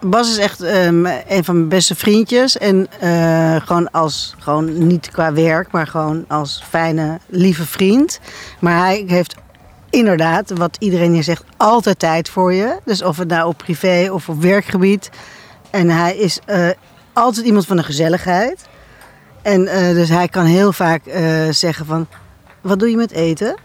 Bas is echt ehm, een van mijn beste vriendjes. En eh, gewoon als, gewoon niet qua werk, maar gewoon als fijne, lieve vriend. Maar hij heeft inderdaad, wat iedereen hier zegt, altijd tijd voor je. Dus of het nou op privé of op werkgebied. En hij is eh, altijd iemand van de gezelligheid. En dus hij kan heel vaak zeggen van, wat doe je met eten?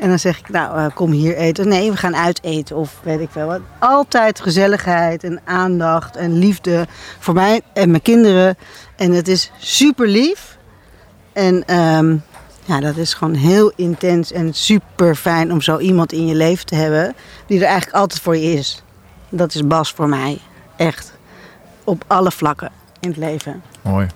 En dan zeg ik, nou, eh, kom hier eten. Nee, we gaan uit eten of weet ik veel wat. Altijd gezelligheid en aandacht en liefde voor mij en mijn kinderen. En het is super lief. En ehm, ja, dat is gewoon heel intens en super fijn om zo iemand in je leven te hebben. Die er eigenlijk altijd voor je is. Dat is Bas voor mij. Echt. Op alle vlakken in het leven. Mooi.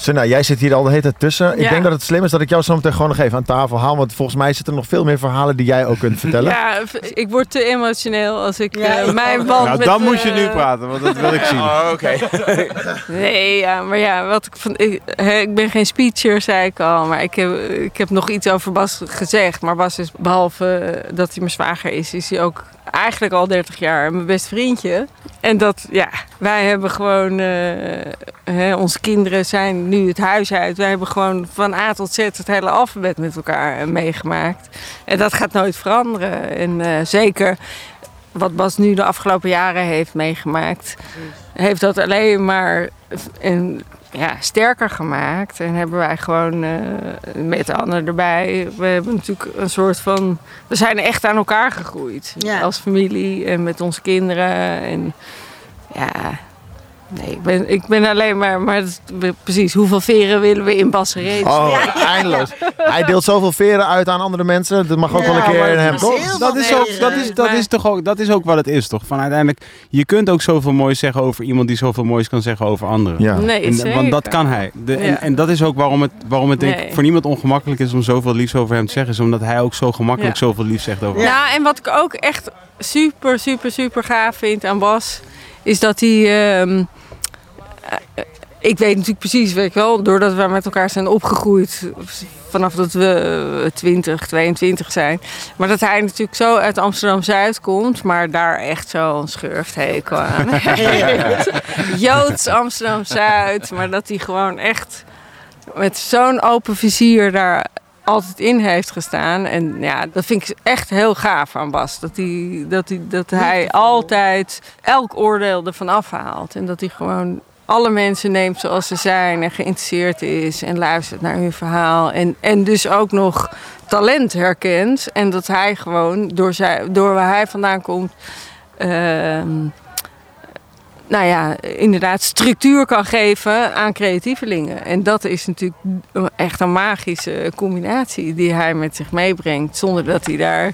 Sunna, jij zit hier al de hele tijd tussen. Ik Ja. denk dat het slim is dat ik jou zo meteen gewoon nog even aan tafel haal. Want volgens mij zitten er nog veel meer verhalen die jij ook kunt vertellen. <laughs> Ja, ik word te emotioneel als ik Ja, eh, mijn band Nou, met... dan moet je nu eh, praten, want dat wil ik zien. <laughs> oké. <laughs> Nee, ja, maar ja, wat ik, van, ik, hè, ik ben geen speecher, zei ik al. Maar ik heb, ik heb nog iets over Bas gezegd. Maar Bas is, behalve eh, dat hij mijn zwager is, is hij ook eigenlijk al 30 jaar mijn best vriendje. En dat, ja, wij hebben gewoon, eh, hè, onze kinderen zijn nu het huis uit. Wij hebben gewoon van A tot Z het hele alfabet met elkaar eh, meegemaakt. En dat gaat nooit veranderen. En eh, zeker wat Bas nu de afgelopen jaren heeft meegemaakt, heeft dat alleen maar ja, sterker gemaakt. En hebben wij gewoon eh, met de anderen erbij. We hebben natuurlijk een soort van. We zijn echt aan elkaar gegroeid. Ja. Als familie en met onze kinderen. En ja. Nee, ik ben, ik ben alleen maar, maar precies, hoeveel veren willen we in Bas reeds? Oh, eindeloos. Hij deelt zoveel veren uit aan andere mensen. Dat mag ook wel een Ja, keer in hem, dat toch? Dat is, ook, dat, is, dat, maar- is toch ook, dat is ook wat het is, toch? Van uiteindelijk, je kunt ook zoveel moois zeggen over iemand die zoveel moois kan zeggen over anderen. Ja. Nee, En- zeker. want dat kan hij. De, en, Ja. en dat is ook waarom het, waarom het denk ik voor niemand ongemakkelijk is om zoveel liefs over hem te zeggen. Is omdat hij ook zo gemakkelijk Ja. zoveel liefs zegt over Ja. Nou, en wat ik ook echt super, super, super gaaf vind aan Bas, is dat hij. ehm, eh, ik weet natuurlijk precies, weet je wel, doordat we met elkaar zijn opgegroeid. Vanaf dat we eh, 20, 22 zijn. Maar dat hij natuurlijk zo uit Amsterdam Zuid komt, maar daar echt zo'n schurfthekel aan <laughs> heeft. Joods Amsterdam Zuid, maar dat hij gewoon echt met zo'n open vizier daar altijd in heeft gestaan. En ja, dat vind ik echt heel gaaf aan Bas. Dat hij, dat hij, dat hij altijd elk oordeel ervan afhaalt. En dat hij gewoon alle mensen neemt zoals ze zijn en geïnteresseerd is en luistert naar hun verhaal. En, en dus ook nog talent herkent. En dat hij gewoon door, zij, door waar hij vandaan komt. ehm, nou ja, inderdaad structuur kan geven aan creatievelingen. En dat is natuurlijk echt een magische combinatie die hij met zich meebrengt, zonder dat hij daar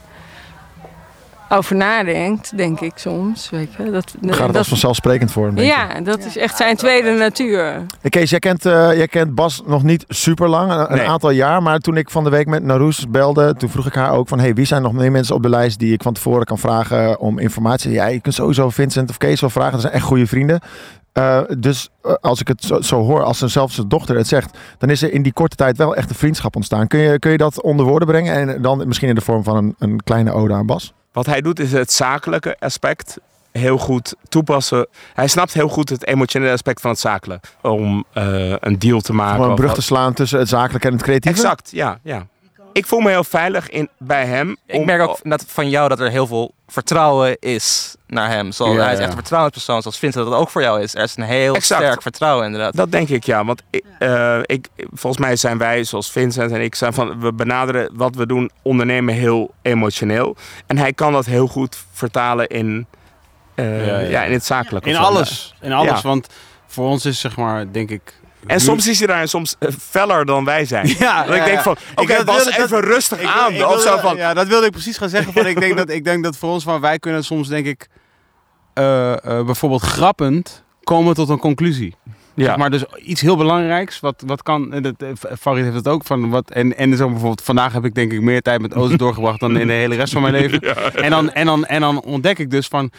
over nadenkt, denk ik soms. Weet je. Dat, gaat het dat, als vanzelfsprekend voor hem. ja, dat is echt zijn tweede natuur. Kees, jij kent, eh, jij kent Bas nog niet super lang, een, een Nee. aantal jaar. Maar toen ik van de week met Naroes belde, toen vroeg ik haar ook van... Hey, wie zijn nog meer mensen op de lijst die ik van tevoren kan vragen om informatie? Ja, je kunt sowieso Vincent of Kees wel vragen. Dat zijn echt goede vrienden. Eh, dus eh, als ik het zo, zo hoor, als zijn zelfs zijn dochter het zegt... dan is er in die korte tijd wel echt een vriendschap ontstaan. Kun je, kun je dat onder woorden brengen? En dan misschien in de vorm van een, een kleine ode aan Bas? Wat hij doet is het zakelijke aspect heel goed toepassen. Hij snapt heel goed het emotionele aspect van het zakelijk. Om eh, een deal te maken. Om een brug te slaan tussen het zakelijke en het creatieve? Exact, ja, ja. Ik voel me heel veilig in, bij hem. Ik merk ook dat van jou dat er heel veel vertrouwen is naar hem. Zoals, Ja, hij is ja. echt een vertrouwenspersoon, zoals Vincent dat ook voor jou is. Er is een heel Exact. sterk vertrouwen inderdaad. Dat denk ik ja. Want ik, eh, ik, volgens mij zijn wij, zoals Vincent en ik, zijn van, we benaderen wat we doen, ondernemen heel emotioneel. En hij kan dat heel goed vertalen in, eh, Ja, ja, ja. in het zakelijke. In alles. In alles. Ja. Want voor ons is zeg maar, denk ik. En soms is hij daar soms eh, feller dan wij zijn. <laughs> Ja, dat ik denk van, Ik- oké dat Bas, wilde- even rustig Ik- aan. ik wilde- van, Ja, dat wilde ik precies gaan zeggen. Van, ik, denk dat, ik denk dat voor ons van wij kunnen soms denk ik eh, eh, bijvoorbeeld grappend komen tot een conclusie. Ja. Zeg maar dus iets heel belangrijks. Wat, wat kan, en dat, Farid heeft het ook van wat. En, en zo bijvoorbeeld, vandaag heb ik denk ik meer tijd met Oost <laughs> doorgebracht dan in de hele rest van mijn leven. <laughs> En, dan, en, dan, en dan ontdek ik dus van.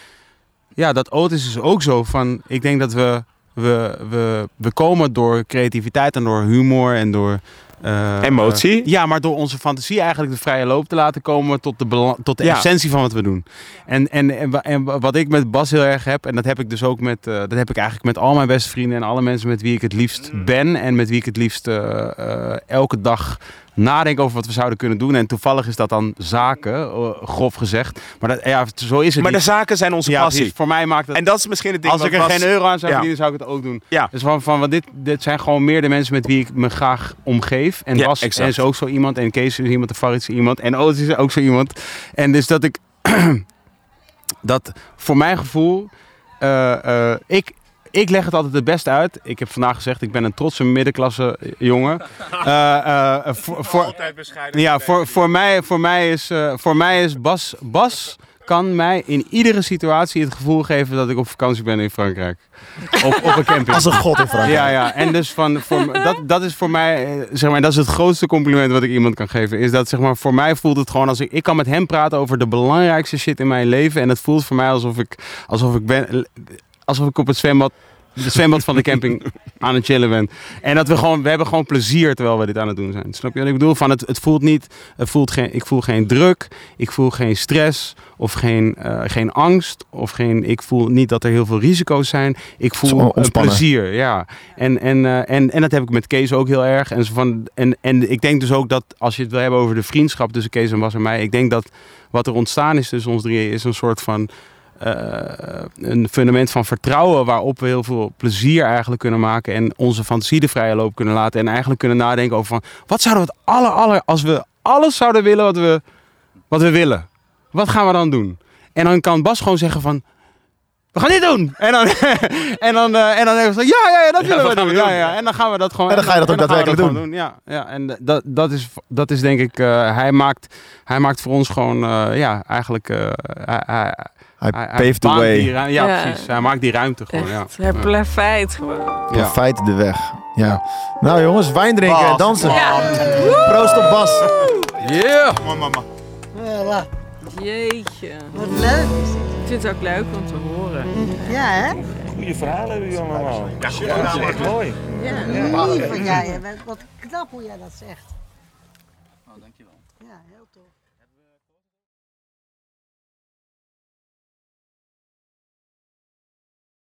Ja, dat oud is dus ook zo van. Ik denk dat we. We, we, we komen door creativiteit en door humor en door. Eh, Emotie. eh, ja, maar door onze fantasie eigenlijk de vrije loop te laten komen tot de, tot de Ja. essentie van wat we doen. En, en, en, wa- en wa- wat ik met Bas heel erg heb, en dat heb ik dus ook met, eh, dat heb ik eigenlijk met al mijn beste vrienden en alle mensen met wie ik het liefst Mm. ben en met wie ik het liefst elke dag nadenk over wat we zouden kunnen doen. En toevallig is dat dan zaken, grof gezegd. Maar dat, ja, zo is het maar de zaken zijn onze Ja, passie. precies. Voor mij maakt het... En dat is misschien het ding Als wat ik er geen euro aan zou Ja. verdienen, zou ik het ook doen. Ja. Dus van, van want dit, dit zijn gewoon meer de mensen met wie ik me graag omgeef. En Ja, Bas exact. is ook zo iemand. En Kees is iemand. En Farid is iemand. En Otis is ook zo iemand. En dus dat ik... <clears throat> dat voor mijn gevoel... eh, eh, ik, ik leg het altijd het beste uit. Ik heb vandaag gezegd, ik ben een trotse middenklasse jongen. <laughs> Eh, voor, voor, ja, voor, voor, mij, voor, mij is, voor mij is Bas, Bas kan mij in iedere situatie het gevoel geven dat ik op vakantie ben in Frankrijk. Op, op een camping. Als een god in Frankrijk. Ja, ja. En dus van, voor, dat, dat is voor mij, eh, zeg maar, dat is het grootste compliment wat ik iemand kan geven. Is dat, zeg maar, voor mij voelt het gewoon als ik, ik kan met hem praten over de belangrijkste shit in mijn leven. En het voelt voor mij alsof ik, alsof ik ben, alsof ik op het zwembad, het zwembad van de camping aan het chillen ben. En dat we gewoon, we hebben gewoon plezier terwijl we dit aan het doen zijn. Snap je wat ik bedoel? Van het, het voelt niet, het voelt geen, ik voel geen druk, ik voel geen stress of geen, eh, geen angst of geen, ik voel niet dat er heel veel risico's zijn. Ik voel een plezier, ja. En, en, eh, en, en dat heb ik met Kees ook heel erg. En, zo van, en, en ik denk dus ook dat als je het wil hebben over de vriendschap tussen Kees en Bas en mij, ik denk dat wat er ontstaan is tussen ons drieën is een soort van een fundament van vertrouwen waarop we heel veel plezier eigenlijk kunnen maken en onze fantasie de vrije loop kunnen laten en eigenlijk kunnen nadenken over van wat zouden we het aller aller als we alles zouden willen wat we wat we willen, wat gaan we dan doen? En dan kan Bas gewoon zeggen van we gaan dit doen. En dan, <laughs> en dan, eh, en dan hebben we zo, ja, ja, ja, dat willen we, doen. Ja, ja. En dan gaan we dat gewoon. En dan ga je dat ook daadwerkelijk gewoon Ja, ja. En dat, dat, is, dat is denk ik, eh, hij, maakt, hij maakt voor ons gewoon, eh, ja, eigenlijk. eh, hij, hij, Hij paved the way. die ja, Ja. precies. Hij maakt die ruimte gewoon. Ja. Echt, hij plafeit gewoon. Feite de weg. Ja. Nou jongens, wijn drinken en dansen. Ja. Proost op Bas. Yeah! Voilà. Jeetje. Wat leuk. Ik vind het ook leuk om te horen. Ja, hè? Goede verhalen hebben jullie allemaal. Ja, Ja. dat is echt mooi. Ja, lief van jij. hè. Wat knap hoe jij dat zegt.